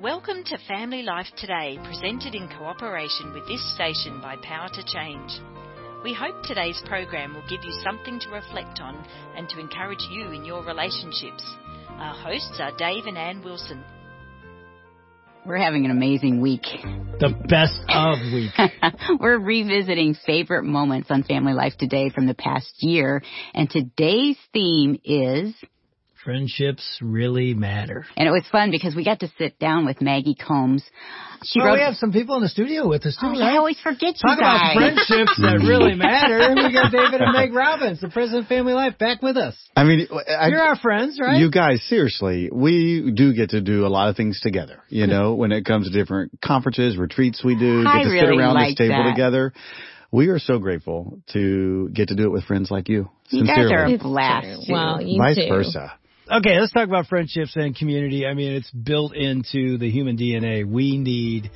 Welcome to Family Life Today, presented in cooperation with this station by Power to Change. We hope today's program will give you something to reflect on and to encourage you in your relationships. Our hosts are Dave and Ann Wilson. We're having an amazing week. The best of week. We're revisiting favorite moments on Family Life Today from the past year, and today's theme is Friendships really matter. And it was fun because we got to sit down with Maggie Combs. She oh, wrote, we have some people in the studio with us too, oh, right? I always forget Talk you guys. Talk about friendships that really matter. We got David and Meg Robbins, the president of Family Life, back with us. I mean, I, you're our friends, right? You guys, seriously, we do get to do a lot of things together. You know, when it comes to different conferences, retreats, we do I get to really sit around like this table that. together. We are so grateful to get to do it with friends like you. You Sincerely. guys are a blast. Well, you Vice too. versa. Okay, let's talk about friendships and community. I mean, it's built into the human DNA. We need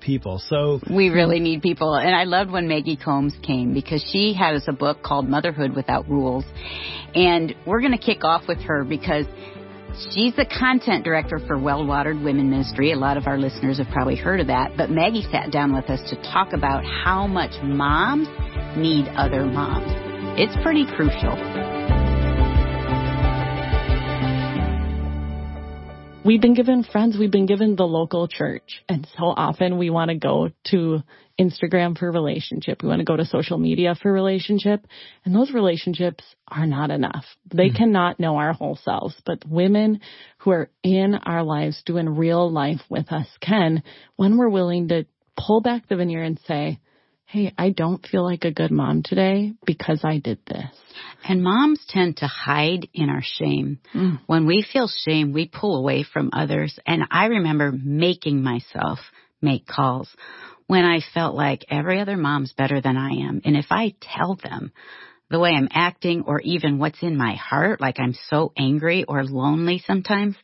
people. So We really need people. And I loved when Maggie Combs came because she has a book called Motherhood Without Rules. And we're going to kick off with her because she's the content director for Well Watered Women Ministry. A lot of our listeners have probably heard of that. But Maggie sat down with us to talk about how much moms need other moms. It's pretty crucial. We've been given friends. We've been given the local church. And so often we want to go to Instagram for relationship. We want to go to social media for relationship. And those relationships are not enough. They Mm-hmm. cannot know our whole selves. But women who are in our lives doing real life with us can when we're willing to pull back the veneer and say, Hey, I don't feel like a good mom today because I did this. And moms tend to hide in our shame. Mm. When we feel shame, we pull away from others. And I remember making myself make calls when I felt like every other mom's better than I am. And if I tell them the way I'm acting or even what's in my heart, like I'm so angry or lonely sometimes,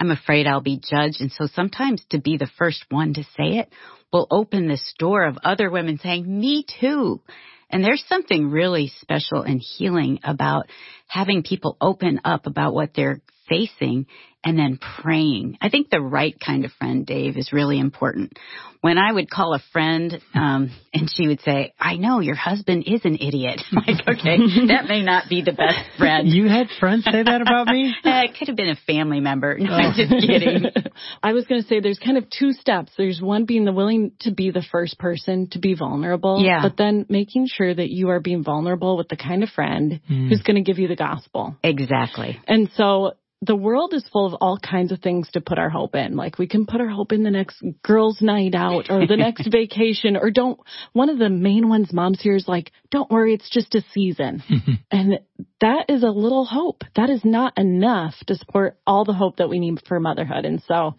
I'm afraid I'll be judged. And so sometimes to be the first one to say it will open this door of other women saying, me too. And there's something really special and healing about having people open up about what they're facing and then praying. I think the right kind of friend, Dave, is really important. When I would call a friend, um, and she would say, I know your husband is an idiot. I'm like, okay, that may not be the best friend. you had friends say that about me? Uh, it could have been a family member. No, I'm just kidding. I was going to say there's kind of two steps. There's one being the willing to be the first person to be vulnerable. Yeah. But then making sure that you are being vulnerable with the kind of friend who's going to give you the gospel. Exactly. And so the world is full of all kinds of things to put our hope in. Like we can put our hope in the next girls' night out or the next vacation or don't, one of the main ones moms here is like, don't worry, it's just a season. and that is a little hope. That is not enough to support all the hope that we need for motherhood. And so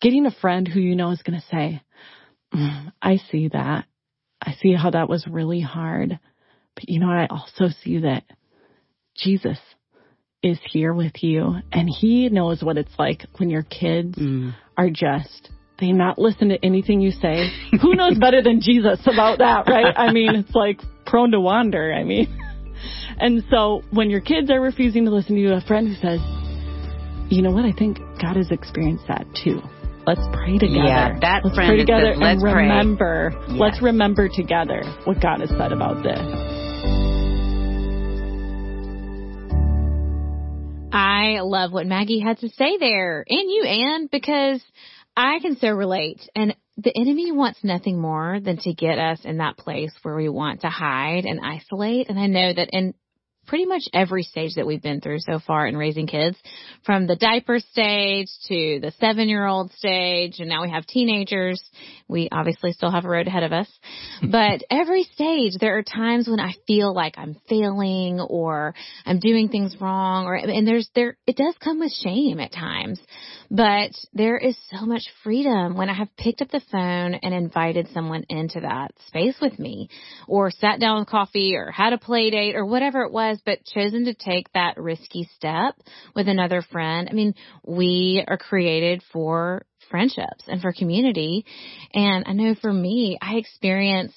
getting a friend who you know is going to say, "Mm, I see that. I see how that was really hard. But you know, I also see that Jesus is here with you and he knows what it's like when your kids Mm. are just they not listen to anything you say. Who knows better than Jesus about that, right? I mean, it's like prone to wander, I mean. And so when your kids are refusing to listen to you, a friend who says, you know what, I think God has experienced that too. Let's pray together. Yeah, that let's friend pray together says, "Let's and pray." remember. Yes. Let's remember together what God has said about this. I love what Maggie had to say there, and you, Ann, because I can so relate. And the enemy wants nothing more than to get us in that place where we want to hide and isolate. And I know that in pretty much every stage that we've been through so far in raising kids, from the diaper stage to the seven year old stage, and now we have teenagers. We obviously still have a road ahead of us. But every stage, there are times when I feel like I'm failing or I'm doing things wrong or, and there's, there, it does come with shame at times. But there is so much freedom when I have picked up the phone and invited someone into that space with me or sat down with coffee or had a play date or whatever it was, but chosen to take that risky step with another friend. I mean, we are created for friendships and for community. And I know for me, I experience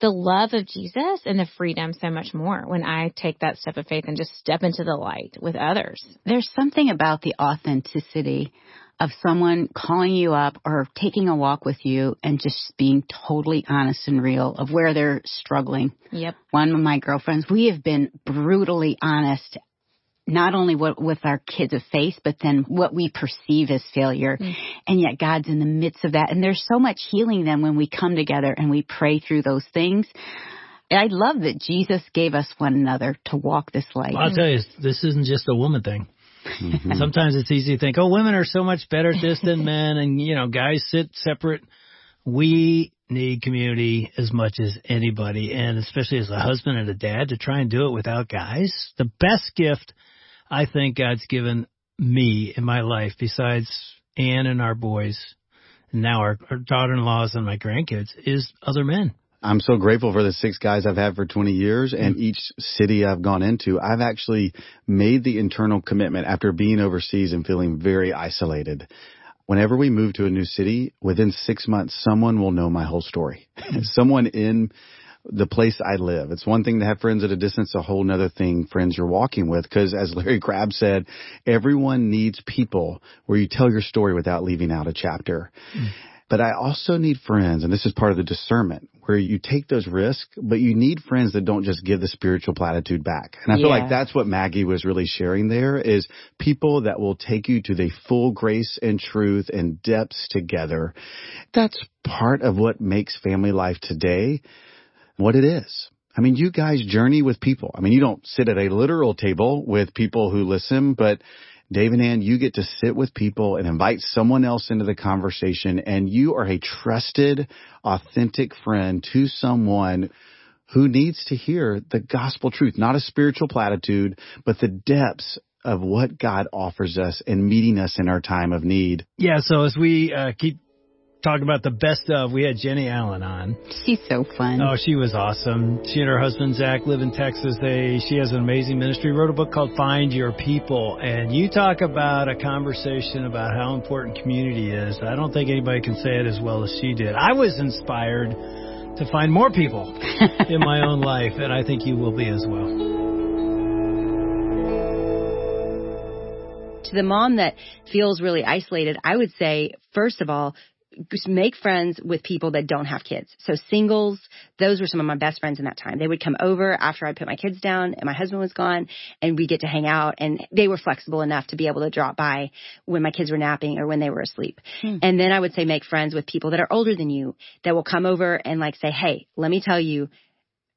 the love of Jesus and the freedom so much more when I take that step of faith and just step into the light with others. There's something about the authenticity of someone calling you up or taking a walk with you and just being totally honest and real of where they're struggling. Yep. One of my girlfriends, we have been brutally honest not only what with our kids of faith, but then what we perceive as failure. Mm. And yet God's in the midst of that. And there's so much healing then when we come together and we pray through those things. I love that Jesus gave us one another to walk this life. Well, I'll tell you, this isn't just a woman thing. Mm-hmm. Sometimes it's easy to think, oh, women are so much better at this than men, and you know, guys sit separate. We need community as much as anybody, and especially as a husband and a dad, to try and do it without guys. The best gift I think God's given me in my life, besides Ann and our boys, and now our, our daughter-in-laws and my grandkids, is other men. I'm so grateful for the six guys I've had for 20 years and mm-hmm. each city I've gone into, I've actually made the internal commitment after being overseas and feeling very isolated. Whenever we move to a new city, within six months, someone will know my whole story. someone in the place I live. It's one thing to have friends at a distance, a whole nother thing friends you're walking with. Cause as Larry Crabb said, everyone needs people where you tell your story without leaving out a chapter. Mm. But I also need friends, and this is part of the discernment, where you take those risks, but you need friends that don't just give the spiritual platitude back. And I feel like that's what Maggie was really sharing there is people that will take you to the full grace and truth and depths together. That's part of what makes family life today what it is. I mean, you guys journey with people. I mean, you don't sit at a literal table with people who listen, but Dave and Ann, you get to sit with people and invite someone else into the conversation and you are a trusted, authentic friend to someone who needs to hear the gospel truth, not a spiritual platitude, but the depths of what God offers us and meeting us in our time of need. Yeah, so as we uh, keep talk about the best of. We had Jennie Allen on. She's so fun. Oh, she was awesome. She and her husband Zac live in Texas. They she has an amazing ministry. Wrote a book called Find Your People, and you talk about a conversation about how important community is. I don't think anybody can say it as well as she did. I was inspired to find more people in my own life, and I think you will be as well. to the mom that feels really isolated, I would say, first of all, make friends with people that don't have kids. So singles, those were some of my best friends in that time. They would come over after I put my kids down and my husband was gone and we get to hang out and they were flexible enough to be able to drop by when my kids were napping or when they were asleep. Hmm. And then I would say make friends with people that are older than you that will come over and like say, Hey, let me tell you,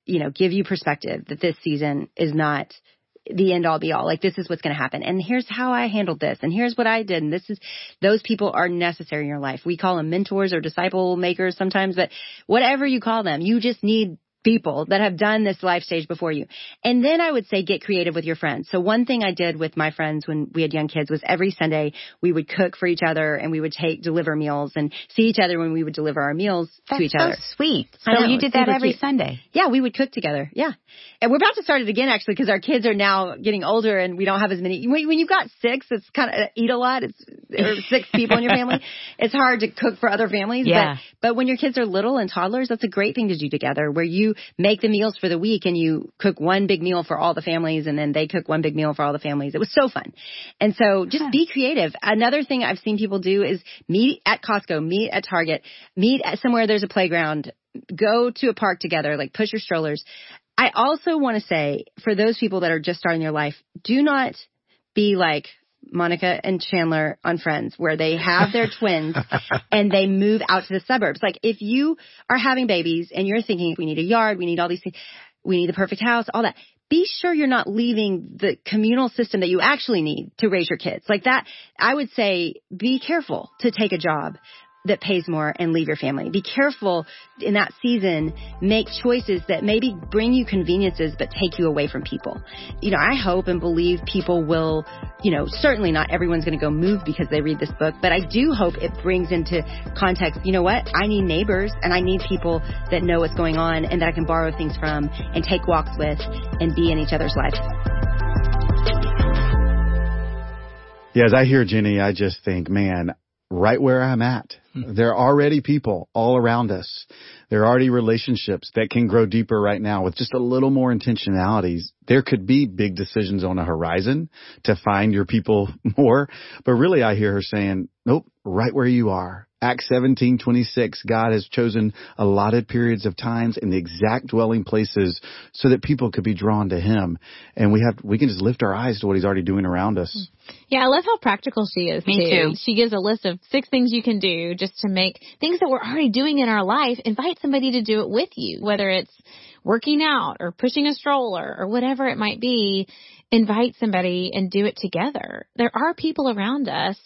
you know, give you perspective that this season is not the end all be all. Like this is what's going to happen. And here's how I handled this. And here's what I did. And this is, those people are necessary in your life. We call them mentors or disciple makers sometimes, but whatever you call them, you just need people that have done this life stage before you. And then I would say get creative with your friends. So one thing I did with my friends when we had young kids was every Sunday we would cook for each other and we would take deliver meals and see each other when we would deliver our meals That's to each other. That's so other. sweet. So know, you did that every cute. Sunday. Yeah, we would cook together. Yeah. And we're about to start it again actually because our kids are now getting older and we don't have as many. When, when you've got six, it's kind of uh, eat a lot. It's or six people in your family. It's hard to cook for other families. Yeah. But, but when your kids are little and toddlers, that's a great thing to do together where you make the meals for the week and you cook one big meal for all the families and then they cook one big meal for all the families. It was so fun. And so just huh. be creative. Another thing I've seen people do is meet at Costco, meet at Target, meet at somewhere there's a playground, go to a park together, like push your strollers. I also want to say for those people that are just starting their life, do not be like, Monica and Chandler on Friends where they have their twins and they move out to the suburbs. Like if you are having babies and you're thinking we need a yard, we need all these things, we need the perfect house, all that. Be sure you're not leaving the communal system that you actually need to raise your kids. Like that, I would say be careful to take a job that pays more and leave your family. Be careful in that season. Make choices that maybe bring you conveniences, but take you away from people. You know, I hope and believe people will, you know, certainly not everyone's going to go move because they read this book, but I do hope it brings into context, you know what? I need neighbors and I need people that know what's going on and that I can borrow things from and take walks with and be in each other's lives. Yeah, as I hear Jennie, I just think, man, right where I'm at. Hmm. There are already people all around us. There are already relationships that can grow deeper right now with just a little more intentionalities. There could be big decisions on a horizon to find your people more. But really I hear her saying, nope, right where you are. Acts 17:26 God has chosen allotted periods of times in the exact dwelling places so that people could be drawn to him and we have we can just lift our eyes to what he's already doing around us. Hmm. Yeah, I love how practical she is Me too. too. She gives a list of six things you can do just to make things that we're already doing in our life invite somebody to do it with you, whether it's working out or pushing a stroller or whatever it might be invite somebody and do it together. There are people around us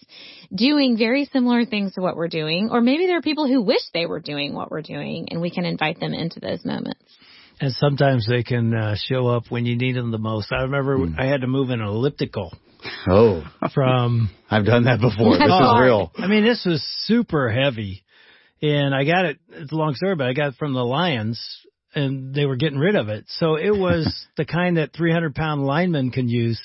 doing very similar things to what we're doing, or maybe there are people who wish they were doing what we're doing and we can invite them into those moments. And sometimes they can uh, show up when you need them the most. I remember mm. I had to move an elliptical. Oh, from I've done that before. This is real. I mean, this was super heavy, and I got it. It's a long story, but I got it from the Lions and they were getting rid of it. So it was the kind that 300 pound linemen can use.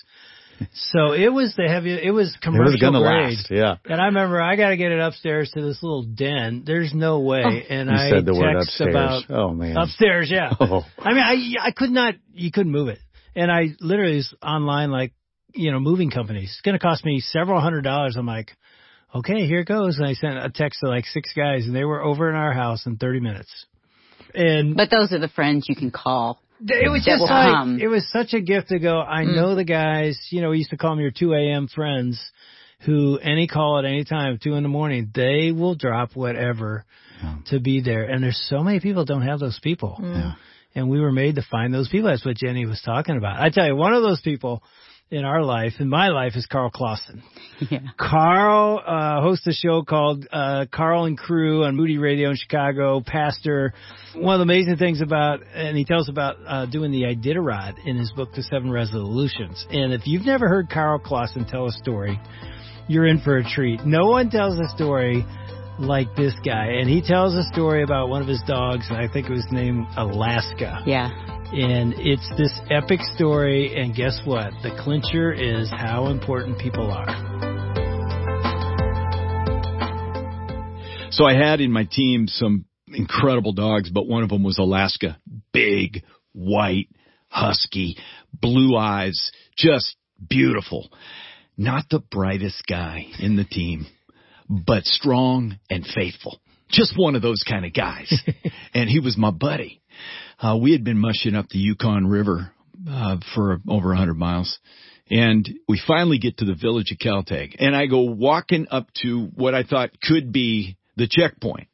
So it was the heavy, it was commercial it was gonna grade. Last, yeah. And I remember I got to get it upstairs to this little den. There's no way. Oh, and I said the word upstairs. about oh man, upstairs. Yeah. Oh. I mean, I I could not. You couldn't move it. And I literally was online like, you know, moving companies. It's going to cost me several hundred dollars. I'm like, okay, here it goes. And I sent a text to like six guys, and they were over in our house in 30 minutes. And but those are the friends you can call. It was just like come. it was such a gift to go. I mm. know the guys. You know, we used to call them your 2 a.m. friends, who any call at any time, two in the morning, they will drop whatever yeah. to be there. And there's so many people don't have those people. Mm. Yeah. And we were made to find those people. That's what Jennie was talking about. I tell you, one of those people in our life, in my life, is Karl Clauson. Yeah. Karl uh, hosts a show called uh, Karl and Crew on Moody Radio in Chicago. Pastor. One of the amazing things about, and he tells about uh, doing the Iditarod in his book, The Seven Resolutions. And if you've never heard Karl Clauson tell a story, you're in for a treat. No one tells a story like this guy, and he tells a story about one of his dogs. I think it was named Alaska. Yeah. And it's this epic story, and guess what? The clincher is how important people are. So I had in my team some incredible dogs, but one of them was Alaska. Big, white, husky, blue eyes, just beautiful. Not the brightest guy in the team, but strong and faithful. Just one of those kind of guys. and he was my buddy. Uh, we had been mushing up the Yukon River uh, for over 100 miles. And we finally get to the village of Kaltag. And I go walking up to what I thought could be the checkpoint.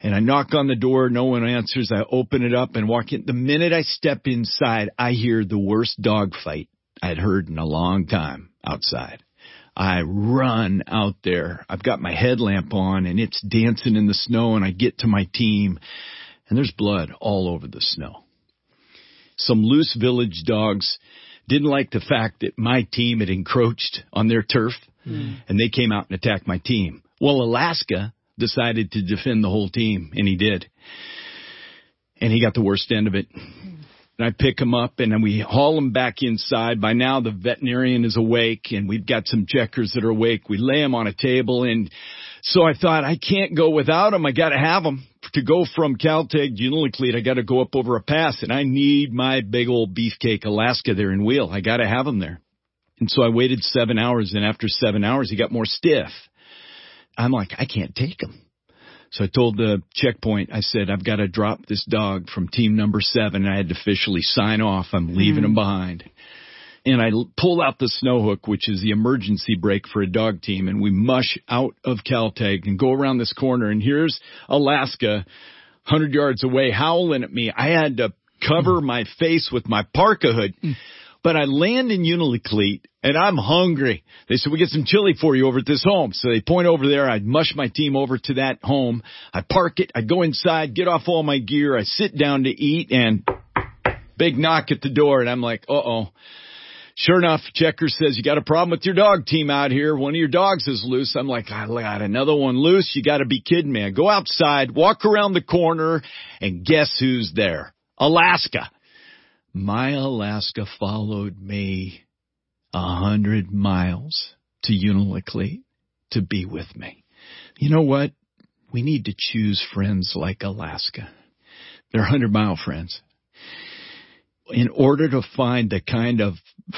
And I knock on the door, no one answers. I open it up and walk in. The minute I step inside, I hear the worst dogfight I'd heard in a long time outside. I run out there. I've got my headlamp on and it's dancing in the snow and I get to my team and there's blood all over the snow. Some loose village dogs didn't like the fact that my team had encroached on their turf mm. and they came out and attacked my team. Well, Alaska decided to defend the whole team and he did. And he got the worst end of it. And I pick him up and then we haul him back inside. By now the veterinarian is awake and we've got some checkers that are awake. We lay him on a table and so I thought I can't go without him. I got to have him to go from Kaltag to Unalakleet. I got to go up over a pass and I need my big old beefcake Alaska there in Wheel. I got to have him there. And so I waited seven hours and after seven hours he got more stiff. I'm like, I can't take him. So I told the checkpoint, I said, I've got to drop this dog from team number seven. And I had to officially sign off. I'm leaving mm. him behind and I pull out the snow hook, which is the emergency brake for a dog team, and we mush out of Kaltag and go around this corner, and here's Alaska, hundred yards away, howling at me. I had to cover mm. my face with my parka hood. Mm. But I land in Unalakleet and I'm hungry. They said, we get some chili for you over at this home. So they point over there. I'd mush my team over to that home. I park it. I go inside, get off all my gear. I sit down to eat and big knock at the door. And I'm like, uh oh. Sure enough, Checker says, you got a problem with your dog team out here. One of your dogs is loose. I'm like, I got another one loose. You got to be kidding me. I go outside, walk around the corner, and guess who's there? Alaska. My Alaska followed me a hundred miles to Unalakleet to be with me. You know what? We need to choose friends like Alaska. They're hundred mile friends. In order to find the kind of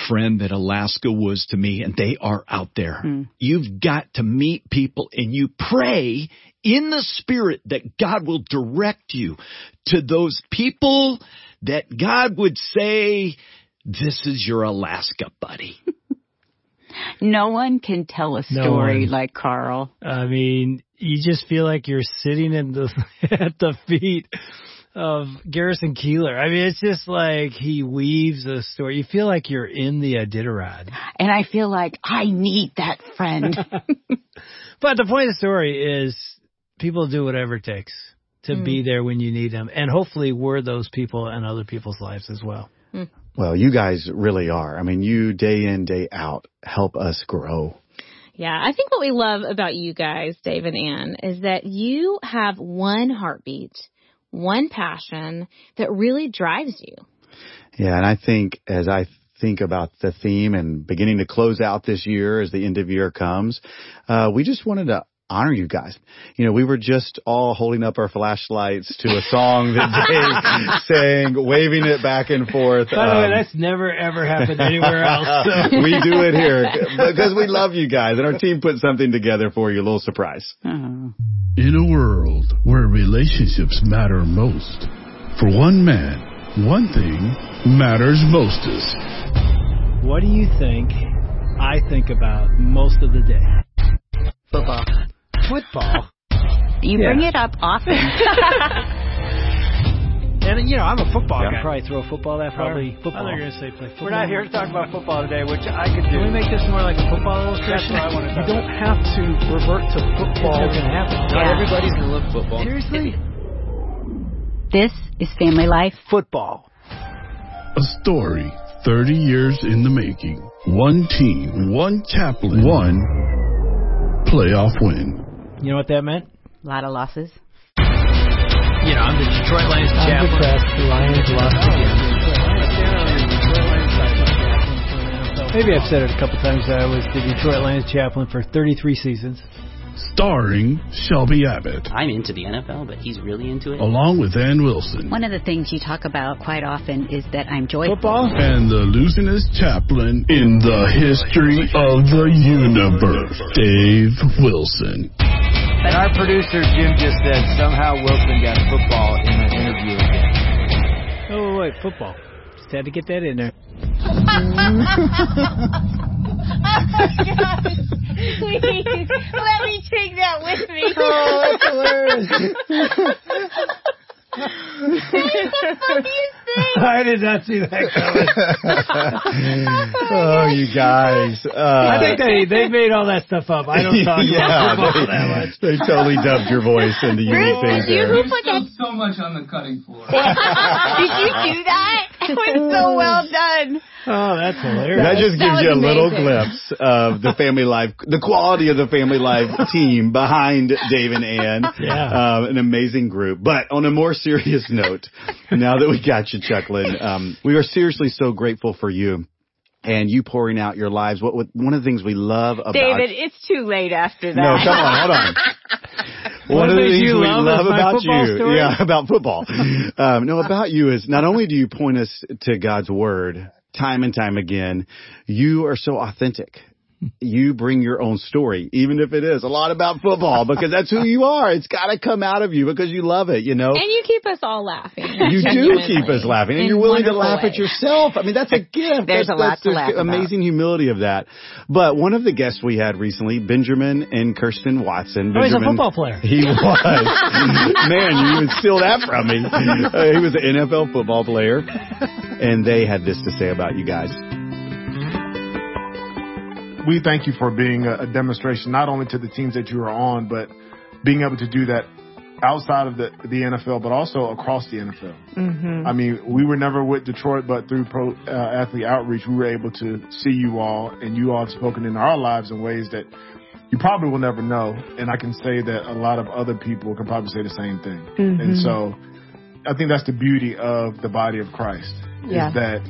friend that Alaska was to me, and they are out there, Mm. you've got to meet people and you pray in the spirit that God will direct you to those people that God would say, this is your Alaska buddy. No one can tell a story one. like Karl. I mean, you just feel like you're sitting in the at the feet of Garrison Keillor. I mean, it's just like he weaves a story. You feel like you're in the Iditarod. And I feel like I need that friend. But the point of the story is people do whatever it takes to be mm. there when you need them. And hopefully we're those people in other people's lives as well. Mm. Well, you guys really are. I mean, you day in, day out help us grow. Yeah, I think what we love about you guys, Dave and Ann, is that you have one heartbeat, one passion that really drives you. Yeah, and I think as I think about the theme and beginning to close out this year as the end of year comes, uh, we just wanted to honor you guys. You know, we were just all holding up our flashlights to a song that Dave sang, waving it back and forth. By the way, Um, that's never ever happened anywhere else. So. we do it here because we love you guys and our team put something together for you. A little surprise. Oh. In a world where relationships matter most, for one man, one thing matters mostest. What do you think I think about most of the day? Football. Football. You Yeah. bring it up often. And you know, I'm a football Yeah. guy. Probably throw a football that far. Probably football. I thought you were gonna say play football. We're not here to talk about football today, which I could do. Can we make this more like a football That's illustration? what I want to You don't about. have to revert to football. It's gonna happen. Not Yeah. everybody's gonna love football. Seriously? this is family life. Football. A story 30 years in the making. One team, one chaplain, one playoff win. You know what that meant? A lot of losses. You know, I'm the Detroit Lions I'm chaplain. depressed. The Lions lost again. Maybe I've said it a couple times. I was the Detroit Lions chaplain for 33 seasons. Starring Shelby Abbott, I'm into the NFL, but he's really into it. along with Ann Wilson, One of the things you talk about quite often is that I'm joyful. Football? and the losingest chaplain in the history of the universe, Dave Wilson. And our producer Jim just said somehow Wilson got football in an interview again. Oh, wait, football. Just had to get that in there. Please, let me take that with me. Oh, that's hilarious. I did not see that coming. oh, you guys. Uh, I think they they made all that stuff up. I don't talk yeah, about football they, that much. they totally dubbed your voice into unique things you there. who put that? So much on the cutting floor. Did you do that? It was so well done. Oh, that's hilarious. That just gives That you a was little amazing. glimpse of the family life, the quality of the family life team behind Dave and Ann. Yeah. Um, an amazing group. But on a more serious note, now that we got you chuckling, um, we are seriously so grateful for you and you pouring out your lives. What, what one of the things we love about David, it's too late after that. no, come on, hold on. What One of the things we love love about you, story? yeah, about football. Um, no, about you is not only do you point us to God's word time and time again, you are so authentic. You bring your own story, even if it is a lot about football, because that's who you are. It's got to come out of you because you love it, you know. And you keep us all laughing. You do keep us laughing, and you're willing to wonderful laugh at yourself. I mean, that's a gift. There's that's, a lot that's to the laugh about. amazing humility of that. But one of the guests we had recently, Benjamin and Kirsten Watson. Oh, he's a football player. He was. Man, you would steal that from me. Uh, he was an NFL football player, and they had this to say about you guys. We thank you for being a, demonstration not only to the teams that you are on, but being able to do that outside of the, the NFL, but also across the NFL. Mm-hmm. I mean, we were never with Detroit, but through Pro uh, Athlete Outreach, we were able to see you all, and you all have spoken in our lives in ways that you probably will never know. And I can say that a lot of other people can probably say the same thing. Mhm. And so I think that's the beauty of the body of Christ Yeah. is that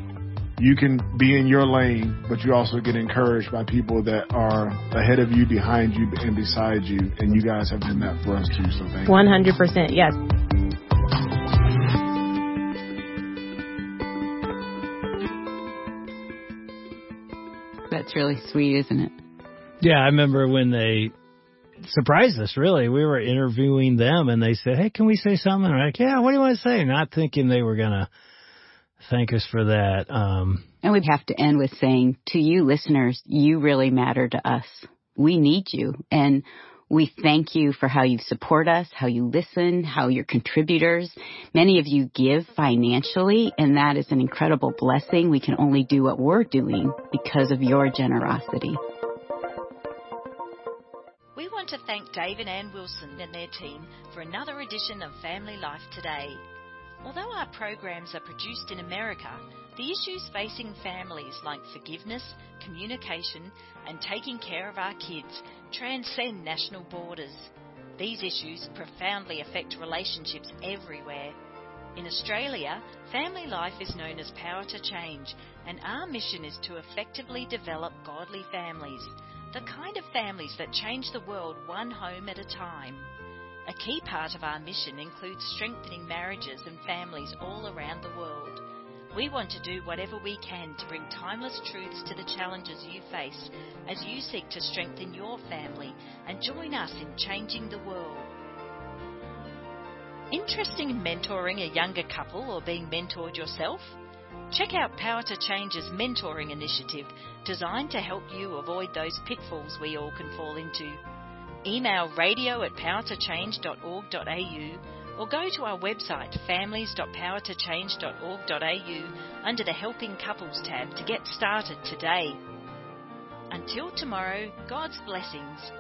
you can be in your lane, but you also get encouraged by people that are ahead of you, behind you, and beside you. And you guys have been that for us too. So thank 100%. Yes. That's really sweet, isn't it? Yeah, I remember when they surprised us, really. We were interviewing them and they said, Hey, can we say something? we're like, Yeah, what do you want to say? Not thinking they were going to thank us for that. Um, and we have to end with saying to you listeners, you really matter to us. We need you. And we thank you for how you support us, how you listen, how you're contributors. Many of you give financially, and that is an incredible blessing. We can only do what we're doing because of your generosity. We want to thank Dave and Ann Wilson and their team for another edition of Family Life Today. Although our programs are produced in America, the issues facing families like forgiveness, communication, and taking care of our kids transcend national borders. These issues profoundly affect relationships everywhere. In Australia, family life is known as Power to Change, and our mission is to effectively develop godly families, the kind of families that change the world one home at a time. A key part of our mission includes strengthening marriages and families all around the world. We want to do whatever we can to bring timeless truths to the challenges you face as you seek to strengthen your family and join us in changing the world. Interested in mentoring a younger couple or being mentored yourself? Check out Power to Change's mentoring initiative designed to help you avoid those pitfalls we all can fall into. Email radio at powertochange.org.au or go to our website families.powertochange.org.au under the Helping Couples tab to get started today. Until tomorrow, God's blessings.